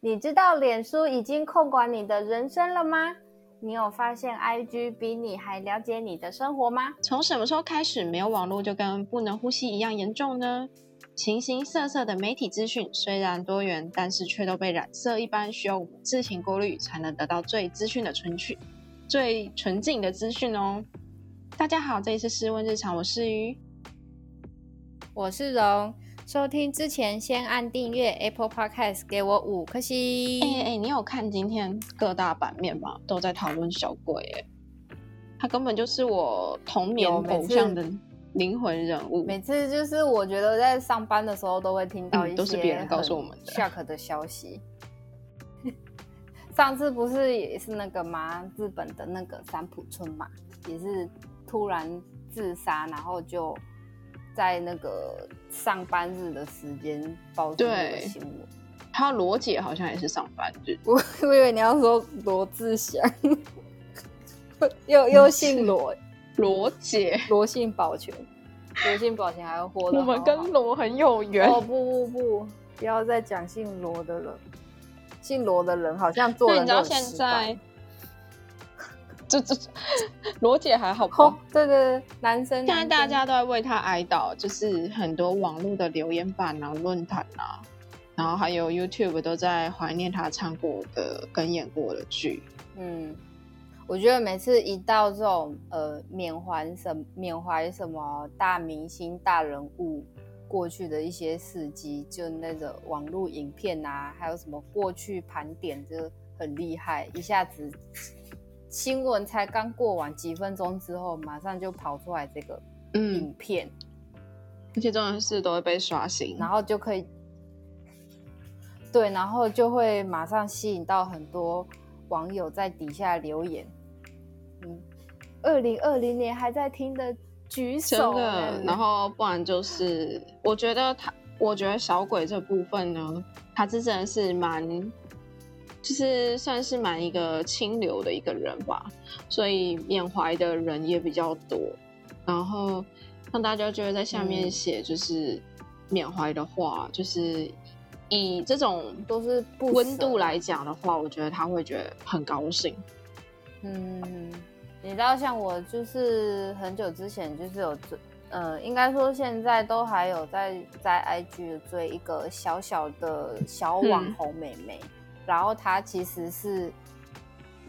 你知道脸书已经控管你的人生了吗？你有发现 IG 比你还了解你的生活吗？从什么时候开始，没有网络就跟不能呼吸一样严重呢？形形色色的媒体资讯虽然多元，但是却都被染色一般，需要我们自行过滤，才能得到最资讯的纯取、最纯净的资讯哦。大家好，这里是试问日常，我是鱼，我是荣。收听之前先按订阅 Apple Podcast，给我五颗星。哎哎，你有看今天各大版面吗？都在讨论小鬼，哎，他根本就是我童年偶像的。灵魂人物，每次就是我觉得在上班的时候都会听到一些都是别人告诉我们的 shock 的消息。上次不是也是那个吗？日本的那个三浦村嘛，也是突然自杀，然后就在那个上班日的时间爆出的新闻。他罗姐好像也是上班日，我我以为你要说罗志祥，又又姓罗。罗姐，罗姓保全，罗姓保全还要活的。我们跟罗很有缘。哦不不不，不要再讲姓罗的人，姓罗的人好像做人都现在，这这罗姐还好吧？对对对，男生现在大家都在为他哀悼，就是很多网络的留言板啊、论坛啊，然后还有 YouTube 都在怀念他唱过的、跟演过的剧。嗯。我觉得每次一到这种呃缅怀什缅怀什么大明星大人物过去的一些事迹，就那个网络影片啊，还有什么过去盘点，就很厉害。一下子新闻才刚过完几分钟之后，马上就跑出来这个影片，而且这种事都会被刷新，然后就可以对，然后就会马上吸引到很多网友在底下留言。嗯，二零二零年还在听的举手，真的。然后不然就是，我觉得他，我觉得小鬼这部分呢，他真的是蛮，就是算是蛮一个清流的一个人吧，所以缅怀的人也比较多。然后让大家就会在下面写，就是缅怀的话，就是以这种都是温度来讲的话，我觉得他会觉得很高兴。嗯，你知道，像我就是很久之前就是有追，呃，应该说现在都还有在在 IG 追一个小小的小网红妹妹，然后他其实是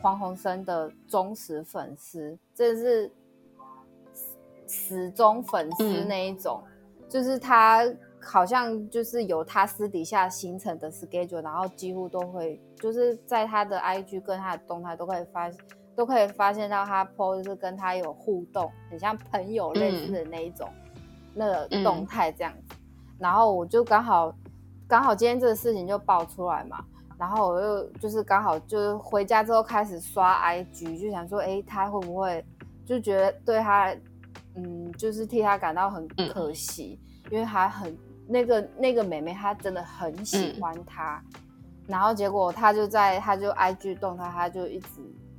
黄鸿升的忠实粉丝，这是死忠粉丝那一种，就是他好像就是有他私底下形成的 schedule，然后几乎都会就是在他的 IG 跟他的动态都可以发。都可以发现到他 po 就是跟他有互动，很像朋友类似的那一种那个动态这样子。然后我就刚好刚好今天这个事情就爆出来嘛，然后我又就是刚好就是回家之后开始刷 IG，就想说，哎，他会不会就觉得对他，嗯，就是替他感到很可惜，因为他很那个那个妹妹，她真的很喜欢他。然后结果他就在他就 IG 动态，他就一直。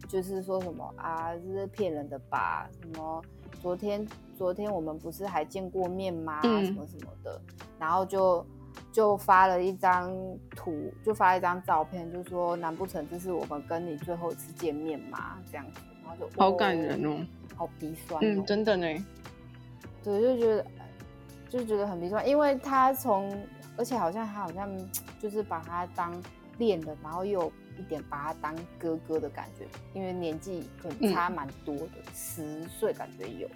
就是说什么啊，这是骗人的吧？什么昨天昨天我们不是还见过面吗？什么什么的，然后就就发了一张图，就发了一张照片，就说难不成这是我们跟你最后一次见面吗？这样子，然后就好感人哦，好鼻酸，嗯，真的呢，对，就觉得就觉得很鼻酸，因为他从而且好像他好像就是把他当恋人，然后又。一点把他当哥哥的感觉，因为年纪可能差蛮多的，十岁感觉有。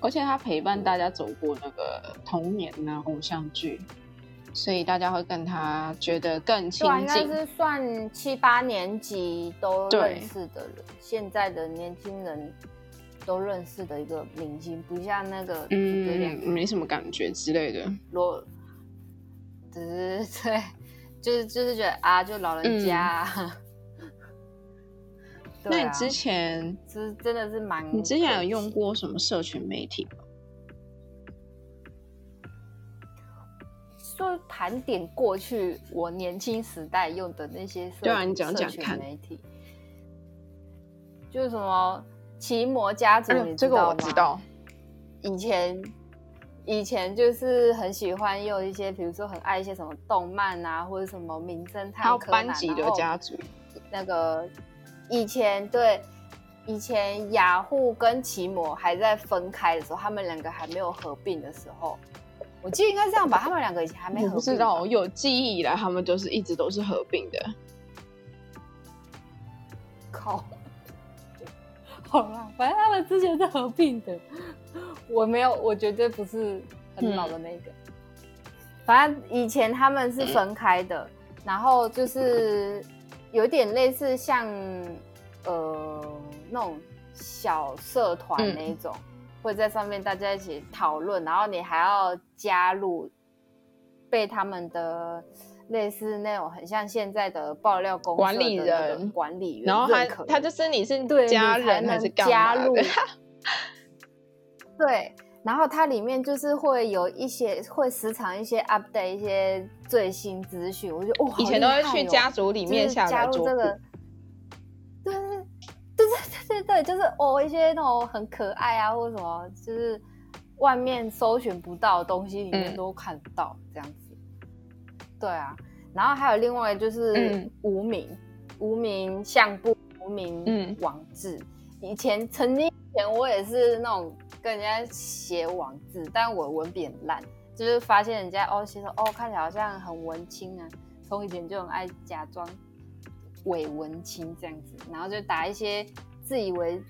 而且他陪伴大家走过那个童年啊，偶像剧，所以大家会跟他觉得更亲近。应该是算七八年级都认识的人，现在的年轻人都认识的一个明星，不像那个嗯，没什么感觉之类的。罗，只是 对，就是就是觉得啊，就老人家。那你之前是真的是蛮……你之前有用过什么社群媒体吗？说盘点过去我年轻时代用的那些社群媒体，就是什么奇摩家族，你这个我知道。以前以前就是很喜欢用一些，比如说很爱一些什么动漫啊，或者什么名侦探、柯南班级的家族。那个以前对以前雅虎跟奇摩还在分开的时候，他们两个还没有合并的时候，我记得应该这样吧？他们两个以前还没合并。不知道，有记忆以来，他们就是一直都是合并的。靠！好啦，反正他们之前是合并的。我没有，我绝对不是很老的那个。反正以前他们是分开的，然后就是有点类似像呃那种小社团那种，会在上面大家一起讨论，然后你还要加入被他们的类似那种很像现在的爆料公管理人管理员，然后他他就是你是家人还是加入？对，然后它里面就是会有一些会时常一些 update 一些最新资讯，我觉得哇，以前都会去家族里面下加入这个，对对对对对对，就是哦一些那种很可爱啊或者什么，就是外面搜寻不到的东西里面都看得到这样子。对啊，然后还有另外就是无名无名相簿无名网志，以前曾经以前我也是那种。跟人家写网志，但我文笔很烂，就是发现人家哦写的哦看起来好像很文青啊，从以前就很爱假装伪文青这样子，然后就打一些自以为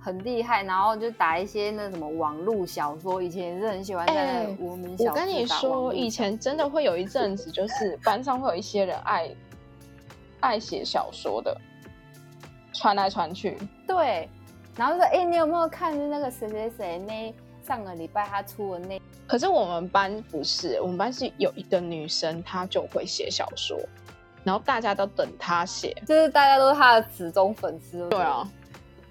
很厉害，然后就打一些那什么网络小说，以前也是很喜欢在文明小。我跟你说，以前真的会有一阵子，就是班上会有一些人爱爱写小说的，传来传去。对。然后说：“哎，你有没有看那个谁谁谁那上个礼拜他出的那？可是我们班不是，我们班是有一个女生，她就会写小说，然后大家都等她写，就是大家都是她的死忠粉丝。对啊，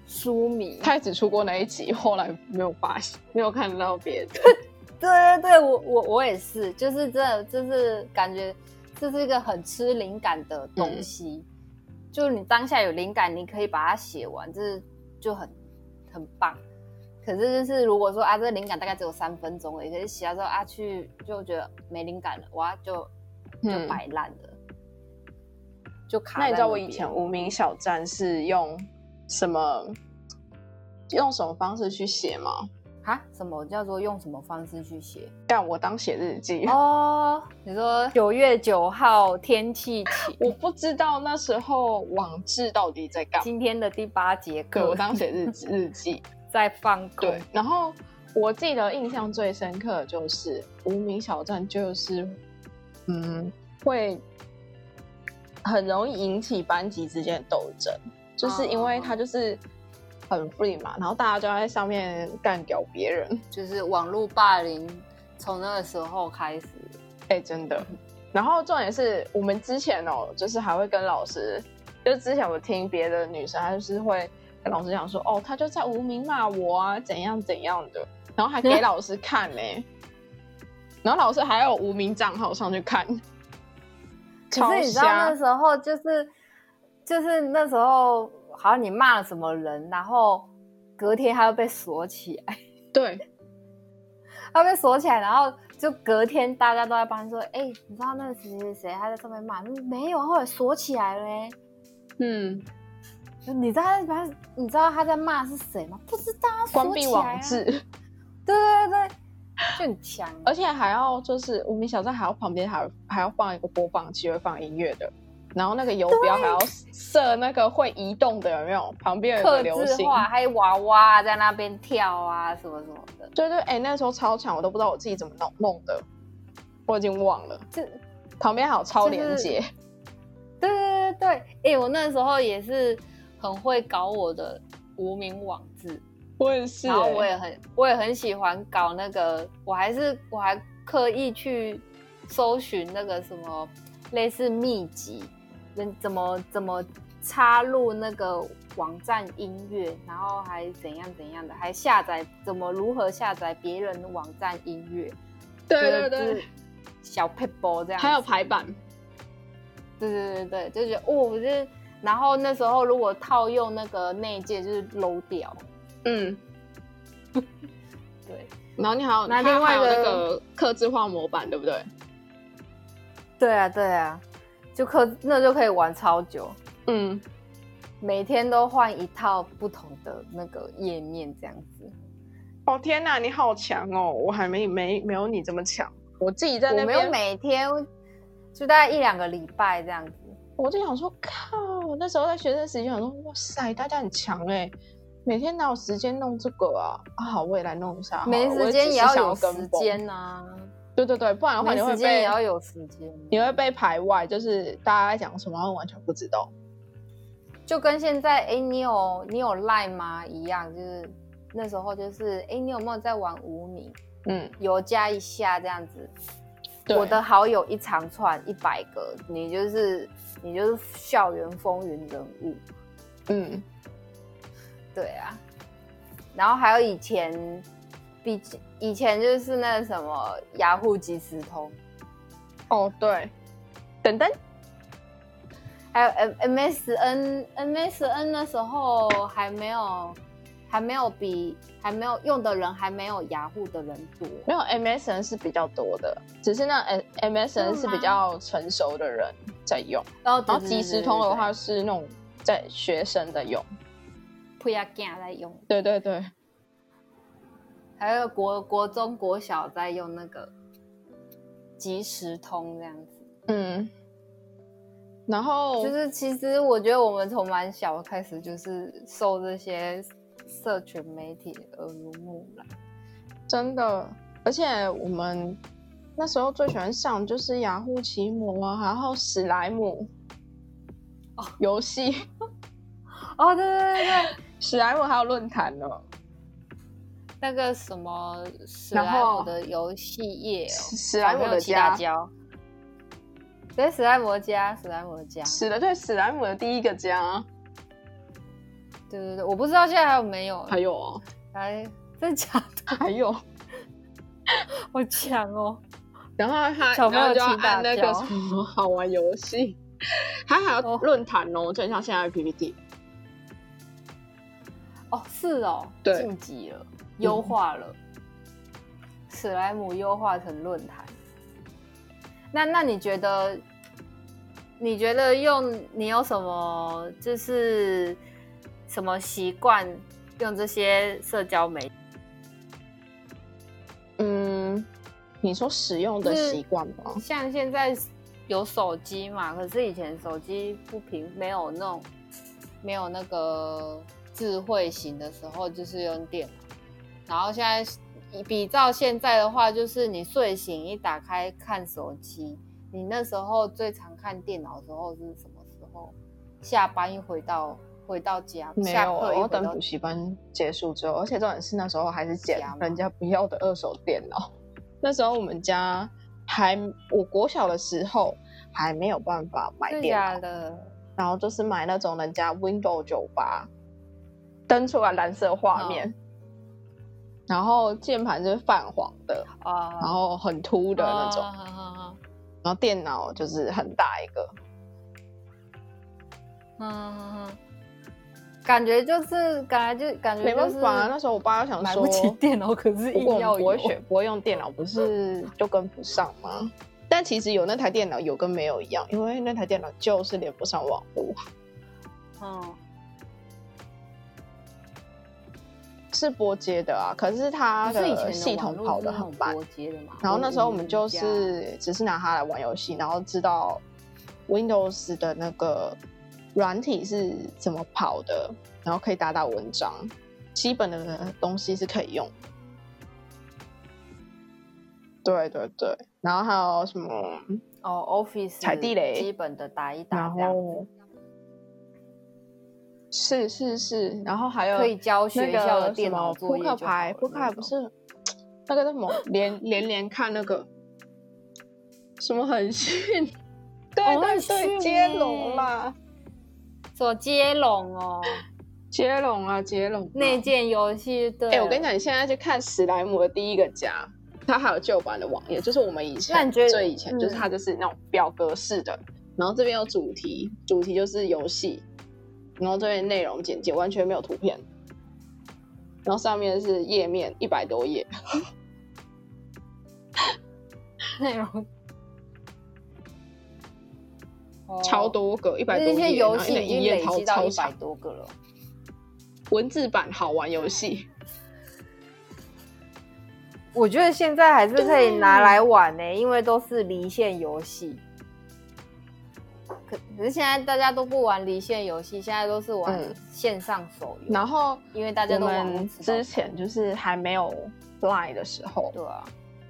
书迷。他只出过那一集，后来没有发现，没有看到别的。对对对，我我我也是，就是这，就是感觉这是一个很吃灵感的东西，就是你当下有灵感，你可以把它写完，就是就很。”很棒，可是就是如果说啊，这个灵感大概只有三分钟，也可是写到之后啊，去就觉得没灵感了，哇，就就摆烂了，就卡。那你知道我以前无名小站是用什么用什么方式去写吗？啊？什么叫做用什么方式去写？让我当写日记哦。你说九月九号天气晴，我不知道那时候网志到底在干。今天的第八节课，我当写日日记 在放空。对，然后我记得印象最深刻的就是无名小站，就是嗯，会很容易引起班级之间的斗争，就是因为他就是。很 free 嘛，然后大家就在上面干掉别人，就是网络霸凌，从那个时候开始，哎，真的。然后重点是我们之前哦，就是还会跟老师，就之前我听别的女生，她就是会跟老师讲说，哦，她就在无名骂我啊，怎样怎样的，然后还给 老师看呢，然后老师还有无名账号上去看。可是你知道那时候就是就是那时候。好像你骂了什么人，然后隔天他又被锁起来。对，他被锁起来，然后就隔天大家都在帮说：“哎，你知道那个谁谁谁他在上面骂？没有，后来锁起来了。”嗯，你知道他你知道他在骂是谁吗？不知道，关闭网志。对对对，就很强，而且还要就是无名小站还要旁边还还要放一个播放器，会放音乐的。然后那个游标还要设那个会移动的，有没有？旁边有个流星，还有娃娃在那边跳啊，什么什么的。对对，哎，那时候超强，我都不知道我自己怎么弄弄的，我已经忘了。这旁边还有超连接。对对对对，哎，我那时候也是很会搞我的无名网字，我也是。然后我也很我也很喜欢搞那个，我还是我还刻意去搜寻那个什么类似秘籍。怎么怎么插入那个网站音乐，然后还怎样怎样的，还下载怎么如何下载别人的网站音乐？对对对，小 p a p 这样，还有排版。对对对对，就觉得哦，就是然后那时候如果套用那个内界就是 low 掉，嗯，对，然后你还有那另外一个那个刻字化模板，对不对？对啊，对啊，就可那就可以玩超久，嗯，每天都换一套不同的那个页面，这样子。哦天哪，你好强哦！我还没没没有你这么强。我自己在那我没有边，每天，就大概一两个礼拜这样子。我就想说，靠！那时候在学生时期，想说，哇塞，大家很强哎，每天哪有时间弄这个啊？啊，好，我也来弄一下。没时间也要有时。间啊，对对对，不然的话没你会被时间也要有时间。你会被排外，就是大家在讲什么，完全不知道。就跟现在，哎，你有你有赖吗一样，就是那时候就是，哎，你有没有在玩无名？嗯，有加一下这样子。对我的好友一长串一百个，你就是你就是校园风云人物，嗯，对啊。然后还有以前，比以前就是那什么雅虎即时通，哦对，等等，还有 M MSN MSN 那时候还没有还没有比还没有用的人还没有雅虎的人多。没有 MSN 是比较多的，只是那 M MSN 是比较成熟的人在用，然后然后即时通的话是那种在学生的用。不要干在用，对对对，还有国国中国小在用那个即时通这样子。嗯，然后就是其实我觉得我们从蛮小开始就是受这些社群媒体耳濡目染。真的，而且我们那时候最喜欢上就是雅虎奇摩啊，然后史莱姆哦游戏，哦，对对对对，史莱姆还有论坛呢。那个什么史然莱姆的游戏页哦，史史莱姆的家，胶，对，史莱姆的家，史莱姆的家，史的对史莱姆的第一个家，对对对，我不知道现在还有没有，还有哦，还，真的假的？还有，好强哦！然后他小朋友就要按那个脚什么好玩游戏，他还有哦论坛哦，就很像现在的 PPT。哦，是哦，晋级了，优化了，史莱姆优化成论坛。那那你觉得？你觉得用你有什么就是什么习惯用这些社交媒体？嗯，你说使用的就是习惯吗？像现在有手机嘛，可是以前手机不平，没有那种没有那个智慧型的时候，就是用电脑。然后现在比照现在的话，就是你睡醒一打开看手机，你那时候最常看电脑的时候是什么时候？下班一回到回到家，没有，我等补习班结束之后，而且重点是那时候还是捡人家不要的二手电脑。那时候我们家还，我国小的时候还没有办法买电脑，的？然后就是买那种人家 Windows 九八登出来蓝色画面，然后键盘是泛黄的，啊，然后很凸的那种，然后电脑就是很大一个，嗯，感觉就是感觉就感觉没就是办法啊。那时候我爸想说买不，起电脑，可是如果我硬要有们不会学，不会用电脑，不是就跟不上吗？但其实有那台电脑有跟没有一样，因为那台电脑就是连不上网络，嗯，是拨接的啊。可是它是以前的的系统跑得很慢拨，接的嘛。然后那时候我们就是只是拿它来玩游戏，然后知道 Windows 的那个软体是怎么跑的，然后可以打打文章，基本的东西是可以用。对对对，然后还有什么？哦，Office 踩地雷基本的打一打然后子，是是是，然后还有可以教学校的电脑扑克牌，扑克牌不是那个叫什么连连连看那个什么很逊，对对对，接龙啦，做接龙哦，接龙啊接龙啊。内建游戏对。哎、我跟你讲，你现在去看史莱姆的第一个家，它还有旧版的网页，就是我们以前最以前，就是嗯它就是那种表格式的，然后这边有主题，主题就是游戏，然后这边内容简介完全没有图片，然后上面是页面一百多页，内容 超多个，一百多那些页，然后游戏已经累积到一百，多个了。文字版好玩游戏。我觉得现在还是可以拿来玩呢、因为都是离线游戏。可可是现在大家都不玩离线游戏，现在都是玩嗯线上手游。然后因为大家之前就是还没有 Line 的时候，对啊，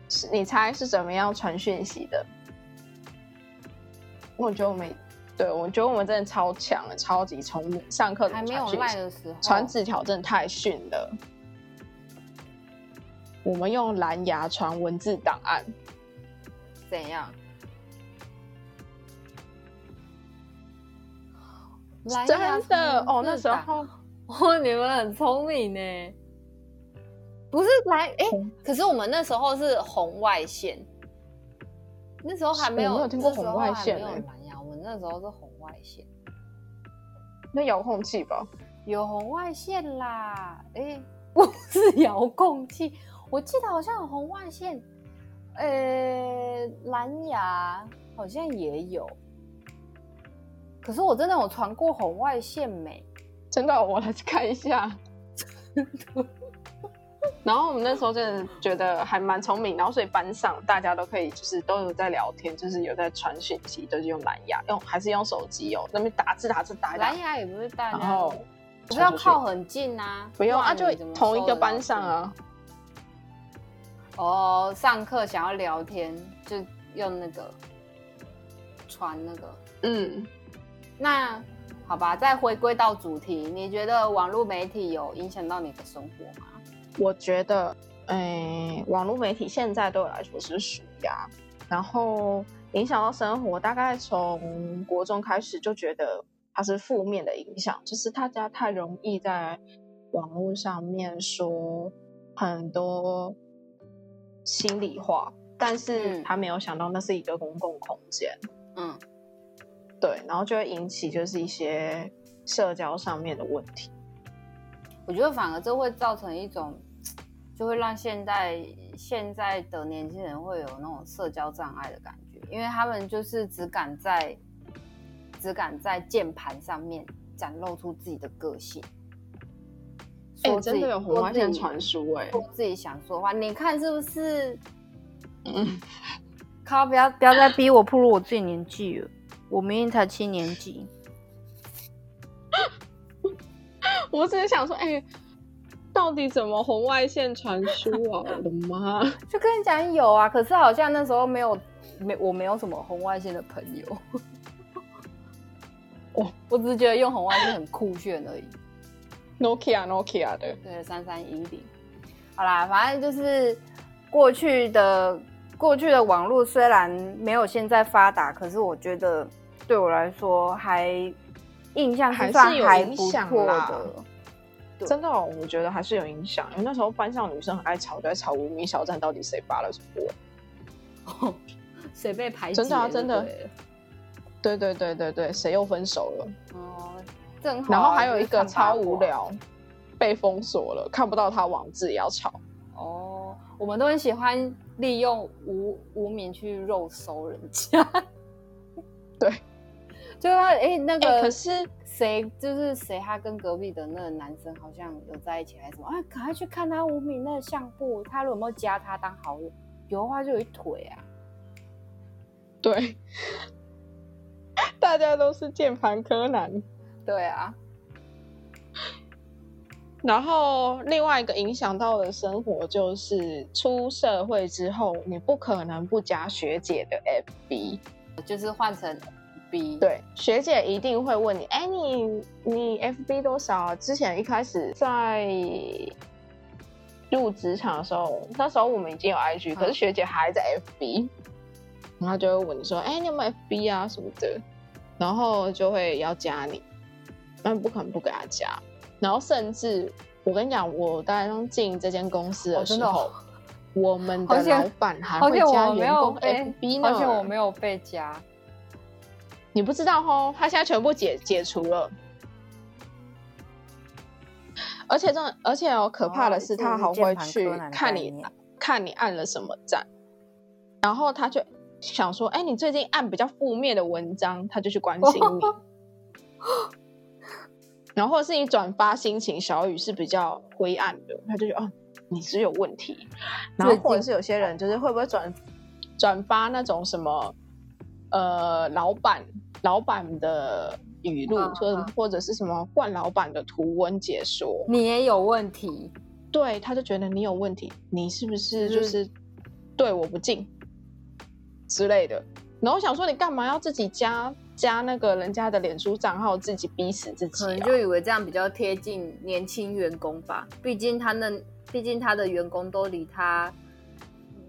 是你猜是怎么样传讯息的？我觉得我们，对我觉得我们真的超强了，超级聪明。上课怎还没有赖的时候，传纸条真的太逊了。我们用蓝牙传文字档案，怎样？蓝真牙的哦，那时候。哦，你们很聪明呢。不是蓝哎、红。可是我们那时候是红外线，那时候还没有，我没有听过红外线还没有欸蓝牙，我们那时候是红外线，那遥控器吧，有红外线啦。哎、不是遥控器，我记得好像有红外线，呃，蓝牙好像也有。可是我真的有传过红外线没？真的，我来看一下。然后我们那时候真的觉得还蛮聪明，然后所以班上大家都可以就是都有在聊天，就是有在传讯息，都是用蓝牙，用还是用手机哦，那边打字打字打蓝，牙也不是大家，然后不是要靠很近啊？不用啊，就同一个班上啊。哦，上课想要聊天就用那个传那个。嗯，那好吧，再回归到主题，你觉得网络媒体有影响到你的生活吗？我觉得，嗯，网络媒体现在对我来说是暑假，然后影响到生活，大概从国中开始就觉得它是负面的影响，就是大家太容易在网络上面说很多心里话，但是嗯。他没有想到那是一个公共空间，嗯，对，然后就会引起就是一些社交上面的问题。我觉得反而这会造成一种，就会让现在现在的年轻人会有那种社交障碍的感觉，因为他们就是只敢在只敢在键盘上面展露出自己的个性。哎、说真的有红外线传输哎、说自己想说的话，你看是不是？嗯，靠，不要不要再逼我暴露我自己年纪了，我明明才七年级。我只是想说，哎、到底怎么红外线传输啊？我的妈！就跟你讲有啊，可是好像那时候没有没我没有什么红外线的朋友。哦，我只是觉得用红外线很酷炫而已。Nokia Nokia 的，对，三三一零。好啦，反正就是过去的过去的网络虽然没有现在发达，可是我觉得对我来说还印象还是算有影还不错响啦的。真的、哦，我觉得还是有影响。因为那时候班上女生很爱吵，就在吵无名小站到底谁发了什么。谁被排挤？真的啊真的对对对对对对，谁又分手了？哦，正好啊。然后还有一个超无聊，被封锁了，看不到他网志也要吵。哦，我们都很喜欢利用无无名去肉搜人家。对，就他哎、那哎、个、可是谁就是谁，他跟隔壁的那个男生好像有在一起还是什么？哎，赶快去看他无名那个相簿，他有没有加他当好友？有的话就有一腿啊。对，大家都是键盘柯南。对啊，然后另外一个影响到的生活就是出社会之后，你不可能不加学姐的 FB。就是换成 B。对，学姐一定会问你，哎，你你 FB 多少啊？之前一开始在入职场的时候，那时候我们已经有 IG，、可是学姐还在 FB，然后就会问你说，哎，你有没有 FB 啊什么的，然后就会要加你，但不可能不给他加。然后甚至我跟你讲，我刚进这间公司的时候，哦哦我们的老板还会加员工被，FB 呢。而且我没有被加。你不知道哦，他现在全部解解除了。而且这种，而且哦，可怕的是，哦他还会去看你看你按了什么赞。然后他就想说，哎，你最近按比较负面的文章，他就去关心你。然后或者是你转发心情小雨是比较灰暗的，他就觉得哦你是有问题。然后或者是有些人就是会不会转转发那种什么呃老板老板的语录，或或者是什么冠老板的图文解说，你也有问题。对，他就觉得你有问题，你是不是就是对我不敬之类的？然后想说你干嘛要自己加？加那个人家的脸书账号，自己逼死自己，可能就以为这样比较贴近年轻员工吧。毕竟他那，毕竟他的员工都离他，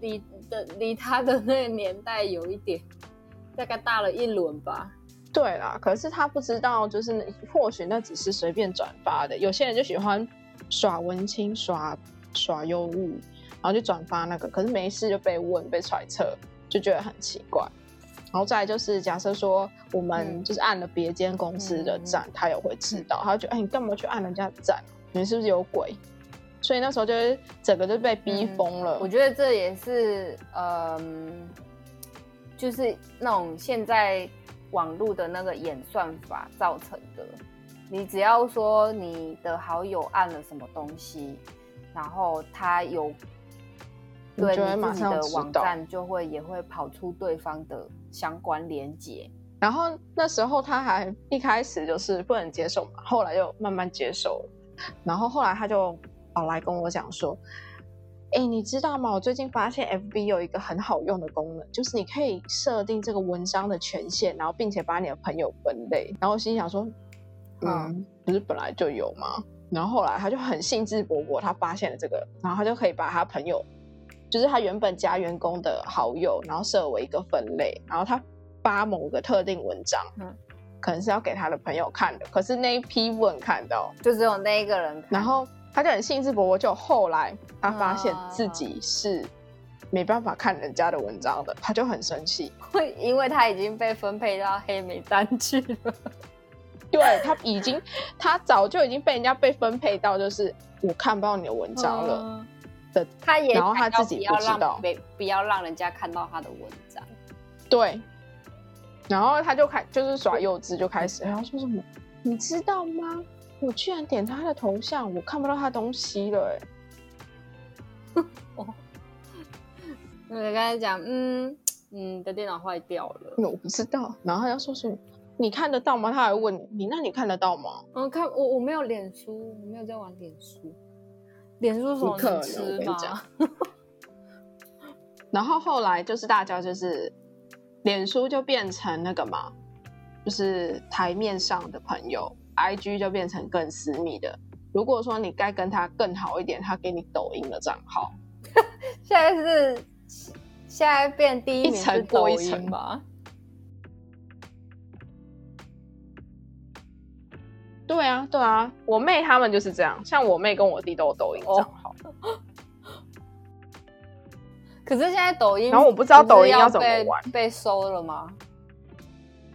离的离他的那个年代有一点，大概大了一轮吧。对啦，可是他不知道，就是或许那只是随便转发的。有些人就喜欢耍文青、耍耍忧郁，然后就转发那个，可是没事就被问、被揣测，就觉得很奇怪。然后再就是，假设说我们就是按了别间公司的站，他也会知道，他就觉得，哎，你干嘛去按人家的赞？你是不是有鬼？所以那时候就是整个就被逼疯了。我觉得这也是，嗯，就是那种现在网络的那个演算法造成的。你只要说你的好友按了什么东西，然后他有。对你自己的网站就会也会跑出对方的相关连接，然后那时候他还一开始就是不能接受嘛，后来又慢慢接受了，然后后来他就跑来跟我讲说：“哎，你知道吗？我最近发现 FB 有一个很好用的功能，就是你可以设定这个文章的权限，然后并且把你的朋友分类。”然后心想说：“嗯，不是本来就有吗？”然后后来他就很兴致勃勃，他发现了这个，然后他就可以把他朋友。就是他原本加员工的好友，然后设为一个分类，然后他发某个特定文章，嗯，可能是要给他的朋友看的，可是那一批不能看到，就只有那一个人。然后他就很兴致勃勃，就后来他发现自己是没办法看人家的文章的，他就很生气，会 因为他已经被分配到黑名单去了。对他已经，他早就已经被人家被分配到，就是我看不到你的文章了。的，他也然后他自己不知道，不不要让人家看到他的文章。对，然后他就开就是耍幼稚，就开始然后说什么，你知道吗？我居然点他的头像，我看不到他东西了。哎，我刚才讲，嗯嗯，的电脑坏掉了，我不知道。然后他要说什么，你看得到吗？他还问你，那你看得到吗？嗯，看我我没有脸书，我没有在玩脸书。脸书什么能吃吗？然后后来就是大家就是脸书就变成那个嘛，就是台面上的朋友，IG 就变成更私密的。如果说你该跟他更好一点，他给你抖音的账号。现在是现在变第一名是抖音吗？对啊，对啊，我妹他们就是这样。像我妹跟我弟都有抖音账号，可是现在抖音，然后我不知道抖音要怎么玩，被收了吗？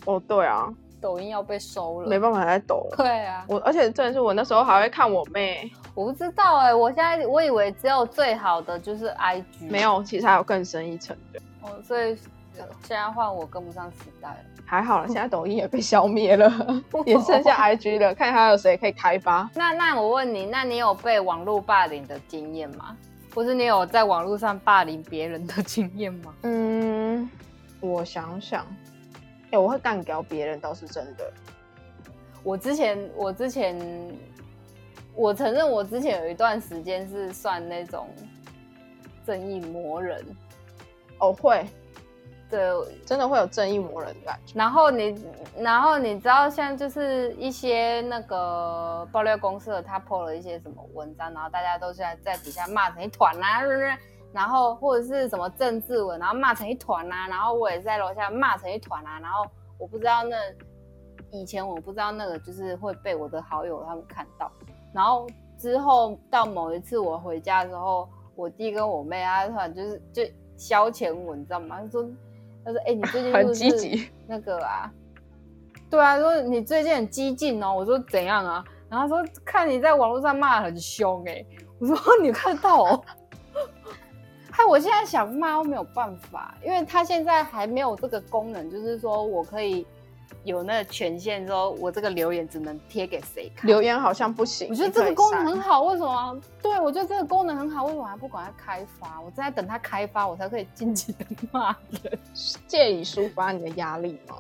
哦，对啊，抖音要被收了，没办法再抖了。对啊，我而且真的是我那时候还会看我妹，我不知道哎，我现在我以为只有最好的就是 IG，没有，其实还有更深一层的。哦，所以现在换我跟不上时代了。还好了，现在抖音也被消灭了，也剩下 IG 了，看还有谁可以开发。那那我问你，那你有被网络霸凌的经验吗？或是你有在网络上霸凌别人的经验吗？嗯，我想想，哎，我会干掉别人倒是真的。我之前，我之前，我承认我之前有一段时间是算那种正义魔人。哦，会。对，真的会有正义魔人的感觉。然后你，然后你知道，像就是一些那个爆料公司的，他 po 了一些什么文章，然后大家都在在底下骂成一团啊，然后或者是什么政治文，然后骂成一团啊，然后我也在楼下骂成一团啊，然后我不知道那以前我不知道那个就是会被我的好友他们看到，然后之后到某一次我回家的时候，我弟跟我妹他突然就是就消遣我，你知道吗？他说。他说：“哎，你最近很积极那个啊？对啊，说你最近很激进哦。我说怎样啊？然后他说看你在网络上骂很凶哎。我说 你看到哦？害我现在想骂都没有办法，因为他现在还没有这个功能，就是说我可以有那个权限，说我这个留言只能贴给谁看。留言好像不行，我觉得这个功能很好，为什么？对我觉得这个功能很好，为什么还不管它开发？我正在等它开发，我才可以尽情的骂人，借以抒发你的压力吗？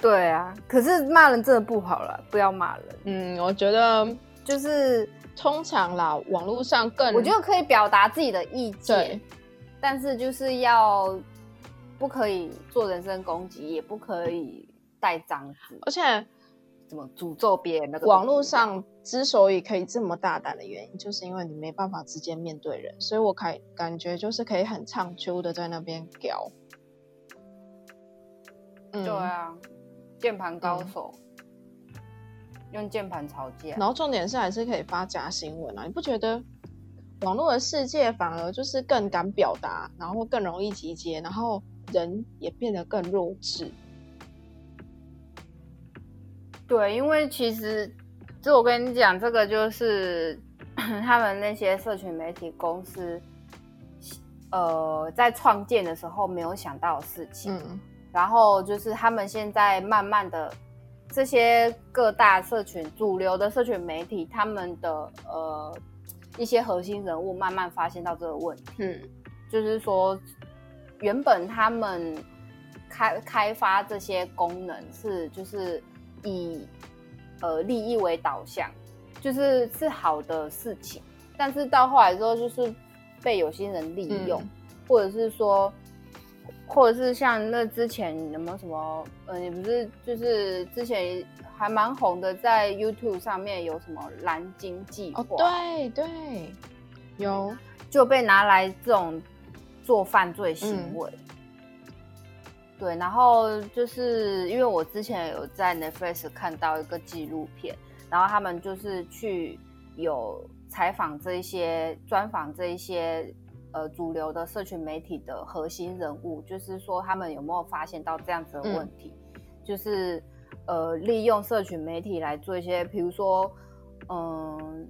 对啊，可是骂人真的不好了，不要骂人。嗯，我觉得就是通常啦，网络上更我觉得可以表达自己的意见，但是就是要不可以做人身攻击，也不可以带脏字，而且怎么诅咒别人那个网络上之所以可以这么大胆的原因，就是因为你没办法直接面对人，所以我感感觉就是可以很畅秋的在那边屌。嗯对啊，键盘高手、用键盘吵架，然后重点是还是可以发假新闻啊！你不觉得网络的世界反而就是更敢表达，然后更容易集结，然后人也变得更弱智？对，因为其实这我跟你讲，这个就是 他们那些社群媒体公司，呃，在创建的时候没有想到的事情。嗯然后就是他们现在慢慢的，这些各大社群主流的社群媒体，他们的呃一些核心人物慢慢发现到这个问题，嗯就是说原本他们开开发这些功能是就是以呃利益为导向，就是是好的事情，但是到后来之后就是被有心人利用，嗯或者是说。或者是像那之前有没有什么？呃，你不是就是之前还蛮红的，在 YouTube 上面有什么蓝鲸计划？哦，对对，有就被拿来这种做犯罪行为。对，然后就是因为我之前有在 Netflix 看到一个纪录片，然后他们就是去有采访这一些专访这一些呃主流的社群媒体的核心人物，就是说他们有没有发现到这样子的问题，就是呃利用社群媒体来做一些，比如说嗯，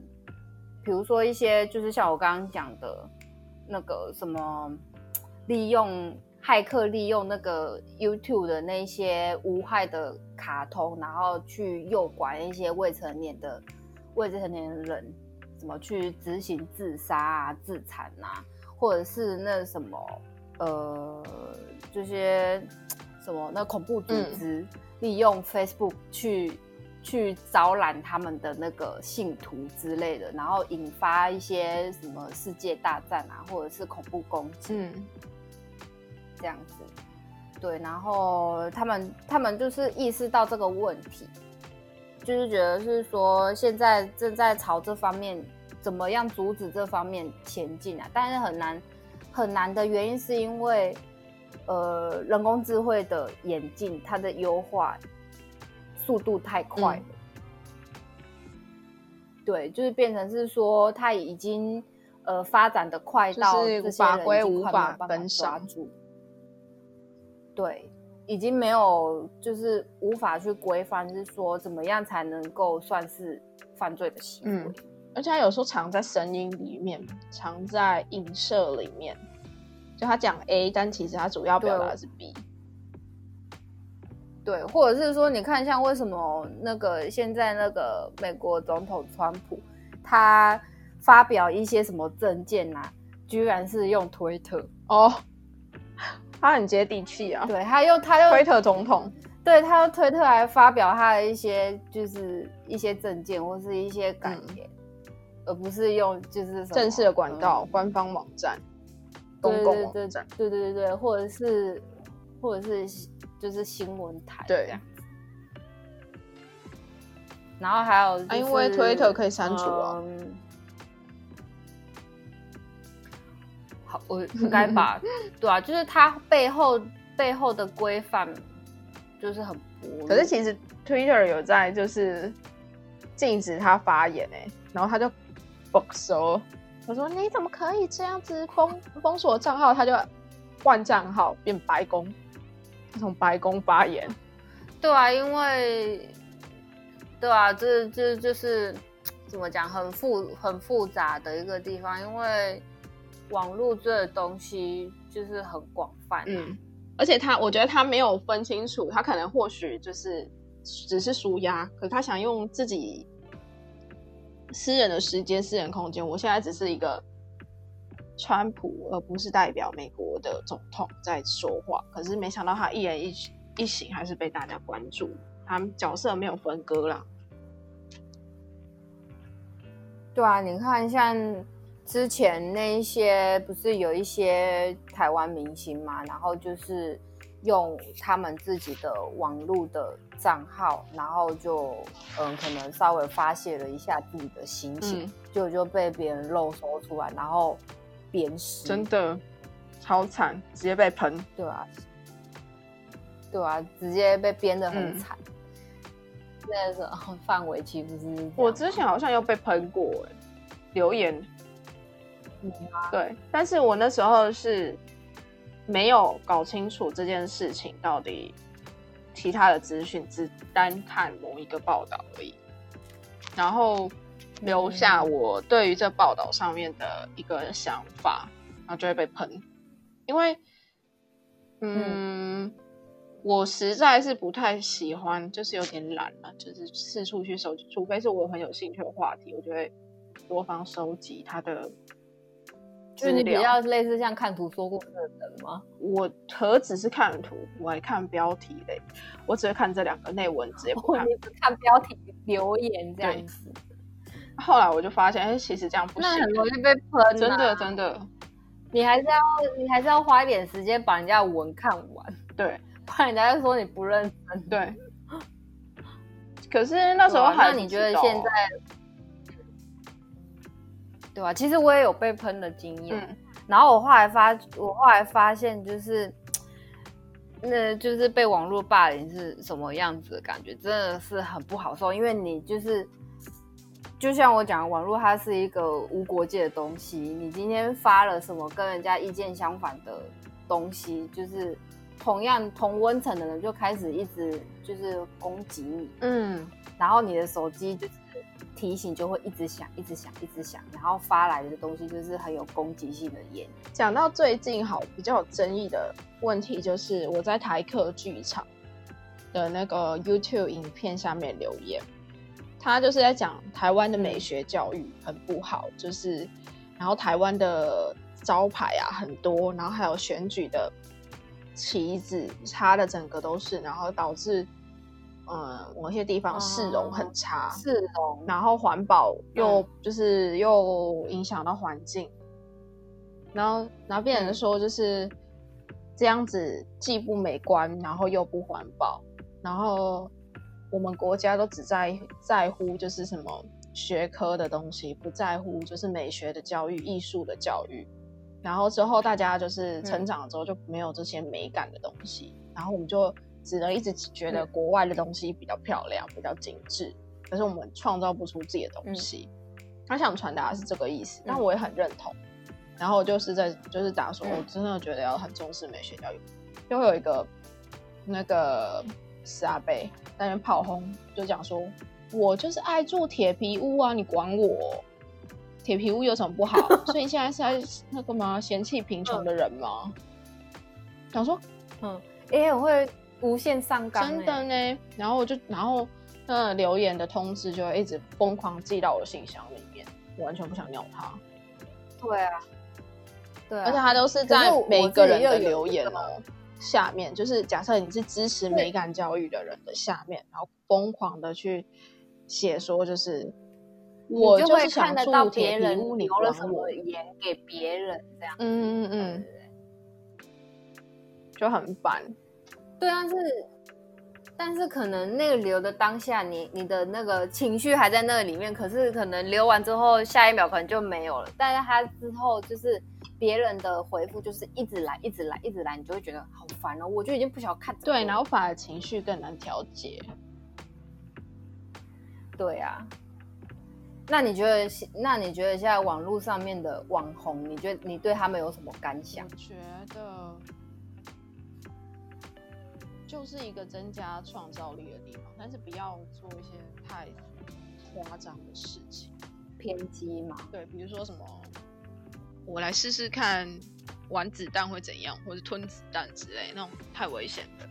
比如说一些就是像我刚刚讲的那个什么，利用骇客利用那个 YouTube 的那些无害的卡通，然后去诱拐一些未成年的未成年人，怎么去执行自杀啊、自残啊，或者是那什么呃这些 什么那恐怖组织、利用 Facebook 去去招揽他们的那个信徒之类的，然后引发一些什么世界大战啊，或者是恐怖攻击。嗯这样子，对，然后他们他们就是意识到这个问题，就是觉得是说现在正在朝这方面怎么样阻止这方面前进啊，但是很难很难的原因是因为呃人工智慧的演进，它的优化速度太快了。对，就是变成是说，他已经呃发展的快到是这些法规人无法快没有办跟抓上住。对，已经没有就是无法去规范，是说怎么样才能够算是犯罪的行为。嗯而且他有时候藏在声音里面，藏在映射里面。就他讲 A，但其实他主要表达的是 B。对，或者是说，你看像为什么那个现在那个美国总统川普，他发表一些什么政见啊，居然是用推特，哦，他很接地气啊。对他用他用推特总统，对他用推特来发表他的一些就是一些政见或是一些感言，而不是用就是什么正式的管道、嗯官方网站、公共网站。对对对对，或者是或者是就是新闻台对这样。然后还有、就是啊因为推特可以删除啊嗯好，我应该把 对啊，就是它背后背后的规范就是很薄。可是其实 Twitter 有在就是禁止他发言哎、然后他就不收，我说你怎么可以这样子封封锁账号？他就换账号变白宫，他从白宫发言。对啊，因为对啊，这这就是怎么讲，很复很复杂的一个地方，因为网络这个东西就是很广泛。嗯，而且他，我觉得他没有分清楚，他可能或许就是只是舒压，可他想用自己私人的时间、私人空间。我现在只是一个川普，而不是代表美国的总统在说话。可是没想到他一言一一行还是被大家关注，他们角色没有分割啦。对啊，你看像之前那一些，不是有一些台湾明星嘛，然后就是用他们自己的网络的账号，然后就嗯，可能稍微发泄了一下自己的心情，就就被别人漏搜出来，然后鞭尸，真的超惨，直接被喷，对啊，对啊，直接被编的很惨。那时候范围其实是，我之前好像又被喷过哎，留言，对，但是我那时候是没有搞清楚这件事情到底其他的资讯，只单看某一个报道而已，然后留下我对于这报道上面的一个想法，然后就会被喷，因为，嗯。我实在是不太喜欢，就是有点懒了，就是四处去收集，除非是我很有兴趣的话题，我就会多方收集他的。就是你比较类似像看图说故事的人吗？我何止是看图，我还看标题嘞，我只会看这两个内文，直接不看。看标题留言这样子。后来我就发现，哎，其实这样不行，那很容易被喷。真的真的，你还是要你还是要花一点时间把人家文看完。对。怕人家说你不认真，对。可是那时候还，那你觉得现在，对吧？其实我也有被喷的经验，然后我后来发，我后来发现就是，那就是被网络霸凌是什么样子的感觉，真的是很不好受。因为你就是，就像我讲，网络它是一个无国界的东西，你今天发了什么跟人家意见相反的东西，就是。同样同温层的人就开始一直就是攻击你，嗯，然后你的手机就是提醒就会一直响，一直响，一直响，然后发来的东西就是很有攻击性的言。讲到最近好比较有争议的问题，就是我在台客剧场的那个 YouTube 影片下面留言，他就是在讲台湾的美学教育很不好，就是然后台湾的招牌啊很多，然后还有选举的。旗子插的整个都是，然后导致，嗯，某些地方市容很差，市容，然后环保又就是又影响到环境，然后然后别人说就是这样子既不美观，然后又不环保，然后我们国家都只在在乎就是什么学科的东西，不在乎就是美学的教育、艺术的教育。然后之后大家就是成长了之后就没有这些美感的东西，然后我们就只能一直觉得国外的东西比较漂亮、比较精致，可是我们创造不出自己的东西。他想传达的是这个意思，但我也很认同。然后就是在就是打说，我真的觉得要很重视美学教育。就会有一个那个死阿贝在那炮轰，就讲说，我就是爱住铁皮屋啊，你管我？铁皮屋有什么不好？所以你现在是在那个吗？嫌弃贫穷的人吗？想说，嗯，哎，我会无限上纲，真的呢。然后我就，然后那留言的通知就会一直疯狂寄到我的信箱里面，我完全不想鸟他。对啊，对，而且他都是在每一个人的留言哦下面，就是假设你是支持美感教育的人的下面，然后疯狂的去写说，就是。我就会看得到别人留了什么言给别人，这样，嗯嗯嗯，就很烦。对啊，是，但是可能那个留的当下，你你的那个情绪还在那里面，可是可能留完之后，下一秒可能就没有了。但是他之后就是别人的回复，就是一直来，一直来，一直来，你就会觉得好烦哦。我就已经不想看。对，然后反而情绪更难调节。对啊。那你觉得？那你觉得现在网络上面的网红，你觉得你对他们有什么感想？觉得就是一个增加创造力的地方，但是不要做一些太夸张的事情，偏激嘛。对，比如说什么，我来试试看玩子弹会怎样，或者吞子弹之类那种太危险的，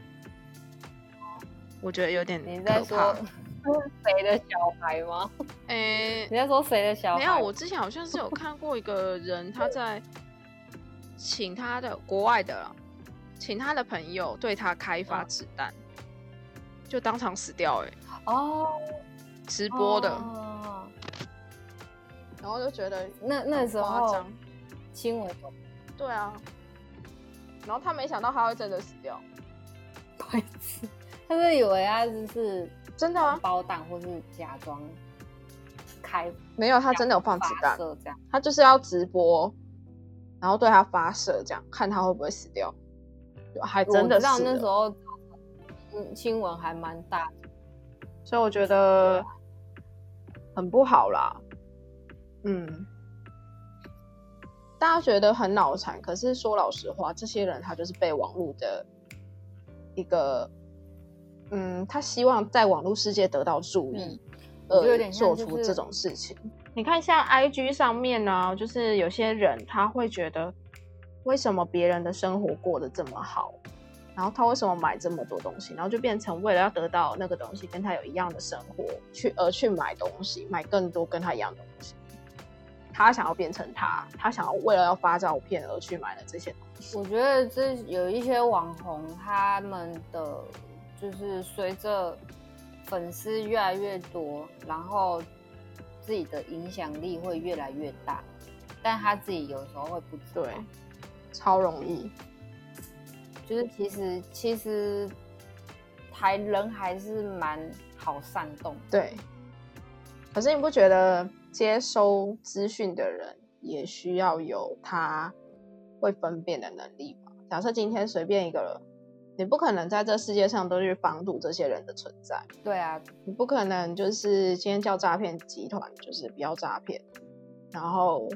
我觉得有点你在说 谁的小孩吗？诶，你在说谁的小孩？没有，我之前好像是有看过一个人，他在请他的国外的，请他的朋友对他开发子弹，就当场死掉，哎，哦，直播的，哦。然后就觉得那那时候新闻对啊，然后他没想到他会真的死掉，白痴，他是以为他就是真的吗？包弹或是假装开没有，他真的有放子发弹，射这样。他就是要直播，然后对他发射，这样看他会不会死掉，还真的我知道是，那时候嗯新闻还蛮大的，所以我觉得很不好啦。嗯，大家觉得很脑残，可是说老实话，这些人他就是被网络的一个，嗯，他希望在网络世界得到注意，我觉得有点像就是做出这种事情。你看，像 IG 上面呢、就是有些人他会觉得，为什么别人的生活过得这么好，然后他为什么买这么多东西，然后就变成为了要得到那个东西，跟他有一样的生活，去而去买东西，买更多跟他一样的东西。他想要变成他，他想要为了要发照片而去买了这些东西。我觉得这有一些网红，他们的就是随着粉丝越来越多，然后自己的影响力会越来越大，但他自己有时候会不知道。对，超容易。就是其实其实还人还是蛮好煽动的。对，可是你不觉得接收资讯的人也需要有他会分辨的能力吧？假设今天随便一个人，你不可能在这世界上都去防堵这些人的存在，对啊，你不可能就是今天叫诈骗集团就是不要诈骗，然后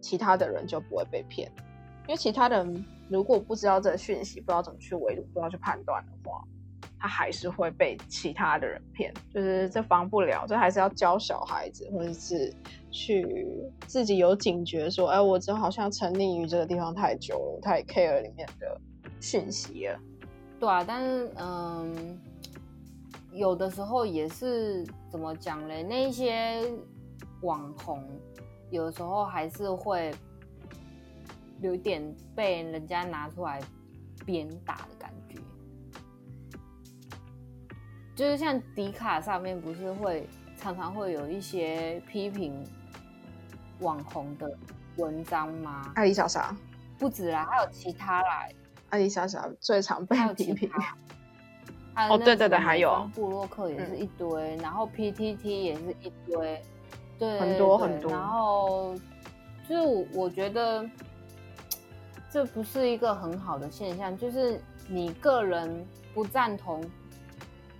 其他的人就不会被骗，因为其他人如果不知道这个讯息，不知道怎么去围堵，不知道去判断的话，他还是会被其他的人骗，就是这防不了，这还是要教小孩子，或者是去自己有警觉，说，哎，我这好像沉溺于这个地方太久了，我太 care 里面的讯息了。对啊，但是嗯，有的时候也是怎么讲嘞？那些网红有的时候还是会有点被人家拿出来鞭打的就是像迪卡上面不是会常常会有一些批评网红的文章吗？艾丽莎莎，不止啦，还有其他啦，艾丽莎莎最常被批评。哦对对对还有嗯美妆部落客也是一堆，然后 PTT 也是一堆，对，很多很多然后就我觉得这不是一个很好的现象，就是你个人不赞同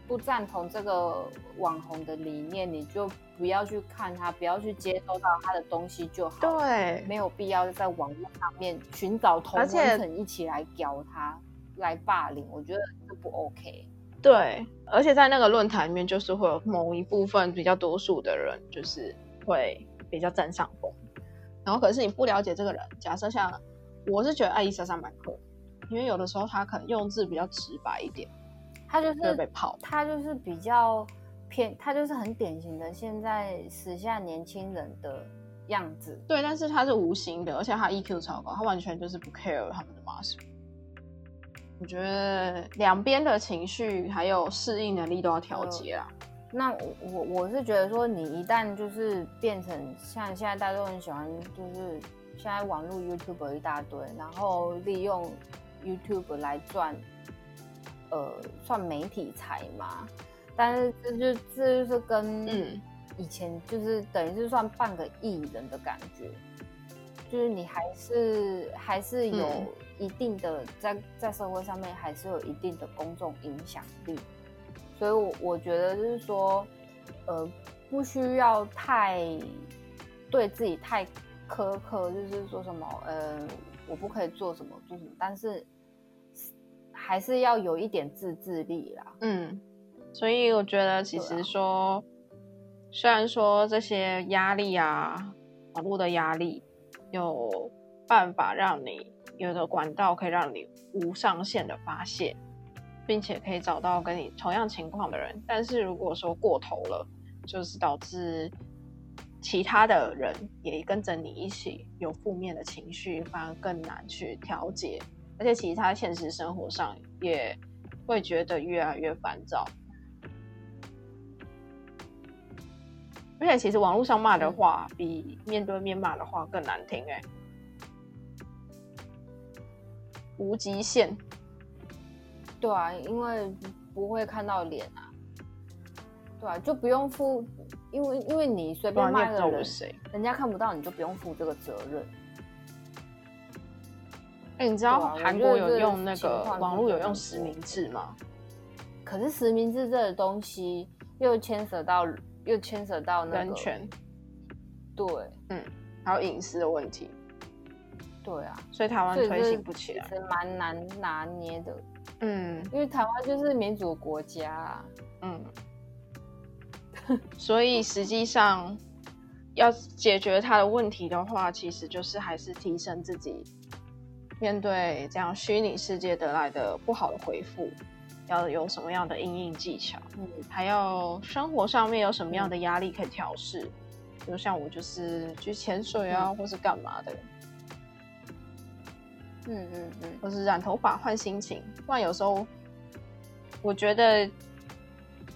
不赞同这个网红的理念，你就不要去看他，不要去接收到他的东西就好。对，没有必要在网络上面寻找同而且温层一起来屌他、来霸凌，我觉得这不 OK。对，而且在那个论坛里面，就是会有某一部分比较多数的人，就是会比较占上风。然后，可是你不了解这个人，假设像我是觉得艾丽莎莎蛮酷，因为有的时候他可能用字比较直白一点，他就是被是泡。他就是比较偏，他就是很典型的现在时下年轻人的样子。对，但是他是无心的，而且他 EQ 超高，他完全就是不 care 他们的 mask。我觉得两边的情绪还有适应能力都要调节啊。那我我我是觉得说，你一旦就是变成像现在大家都很喜欢，就是现在网络 YouTube 一大堆，然后利用 YouTube 来赚，呃，算媒体财嘛。但是这就这就是跟嗯以前就是等于是算半个艺人的感觉，就是你还是还是有嗯一定的在在社会上面还是有一定的公众影响力。所以我，我觉得就是说，呃，不需要太对自己太苛刻，就是说什么，呃，我不可以做什么做什么，但是还是要有一点自制力啦。嗯，所以我觉得其实说、虽然说这些压力啊，网络的压力有办法让你有的管道可以让你无上限的发泄，并且可以找到跟你同样情况的人，但是如果说过头了，就是导致其他的人也跟着你一起有负面的情绪，反而更难去调节，而且其他现实生活上也会觉得越来越烦躁。而且其实网络上骂的话，比面对面骂的话更难听哎，无极限。对啊，因为不会看到脸啊，对啊，就不用负，因为因为你随便骂个人，人家看不到，你就不用负这个责任。哎，你知道韩国有用那个网络有用实名制吗？可是实名制这个东西又牵涉到。又牵扯到人权，对，嗯，还有隐私的问题，对啊，所以台湾推行不起来，是蛮难拿捏的，嗯，因为台湾就是民主国家，啊嗯，所以实际上要解决他的问题的话，其实就是还是提升自己面对这样虚拟世界得来的不好的回复。要有什么样的应应技巧？嗯，还有生活上面有什么样的压力可以调试？比如像我就是去潜水啊，或是干嘛的？嗯嗯嗯，或是染头发换心情。不然有时候我觉得，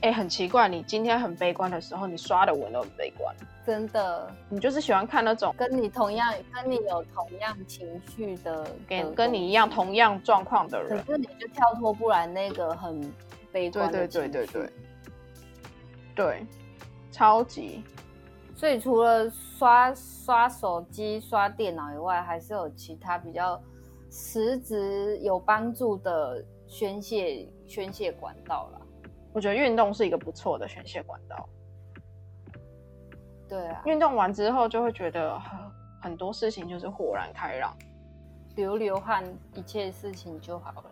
哎，很奇怪，你今天很悲观的时候，你刷的文都很悲观。真的，你就是喜欢看那种跟你同样、跟你有同样情绪的、跟跟你一样同样状况的人，可是你就跳脱不来那个很悲观的对对对对对，对，超级。所以除了刷刷手机、刷电脑以外，还是有其他比较实质有帮助的宣泄宣泄管道啦。我觉得运动是一个不错的宣泄管道。对啊，运动完之后就会觉得很很多事情就是豁然开朗，流流汗，一切事情就好了。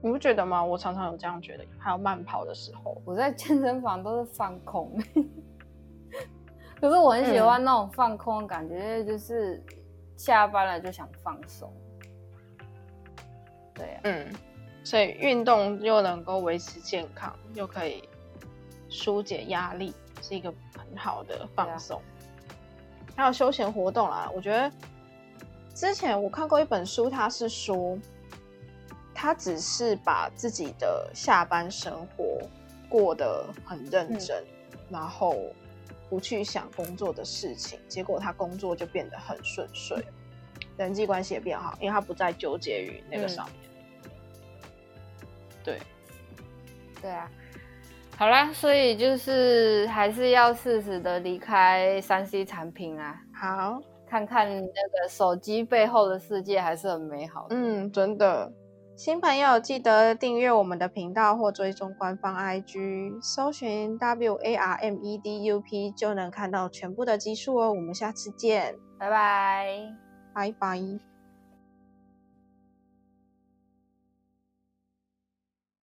你不觉得吗？我常常有这样觉得。还有慢跑的时候，我在健身房都是放空，可是我很喜欢那种放空的感觉，就是下班了就想放松。对啊，嗯，所以运动又能够维持健康，又可以疏解压力。是一个很好的放松，还有休闲活动啦。我觉得之前我看过一本书，他是说，他只是把自己的下班生活过得很认真，然后不去想工作的事情，结果他工作就变得很顺遂，人际关系也变好，因为他不再纠结于那个上面。对，对啊。好啦，所以就是还是要适时的离开三 C 产品啊，好，看看那个手机背后的世界还是很美好的。嗯，真的，新朋友记得订阅我们的频道或追踪官方 IG，搜寻 W A R M E D U P 就能看到全部的集数哦。我们下次见，拜拜，拜拜。